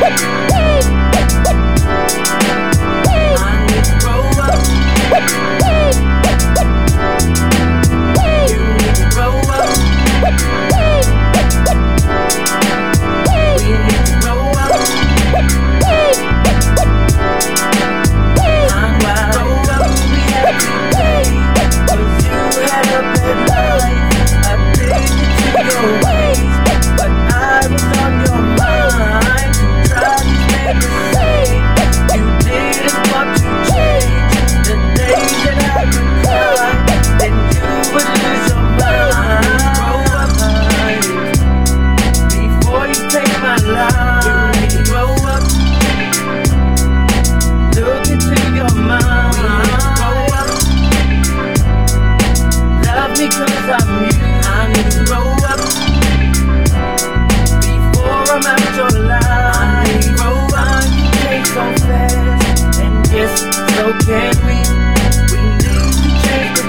Woo!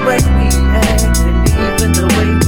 way we act and even the way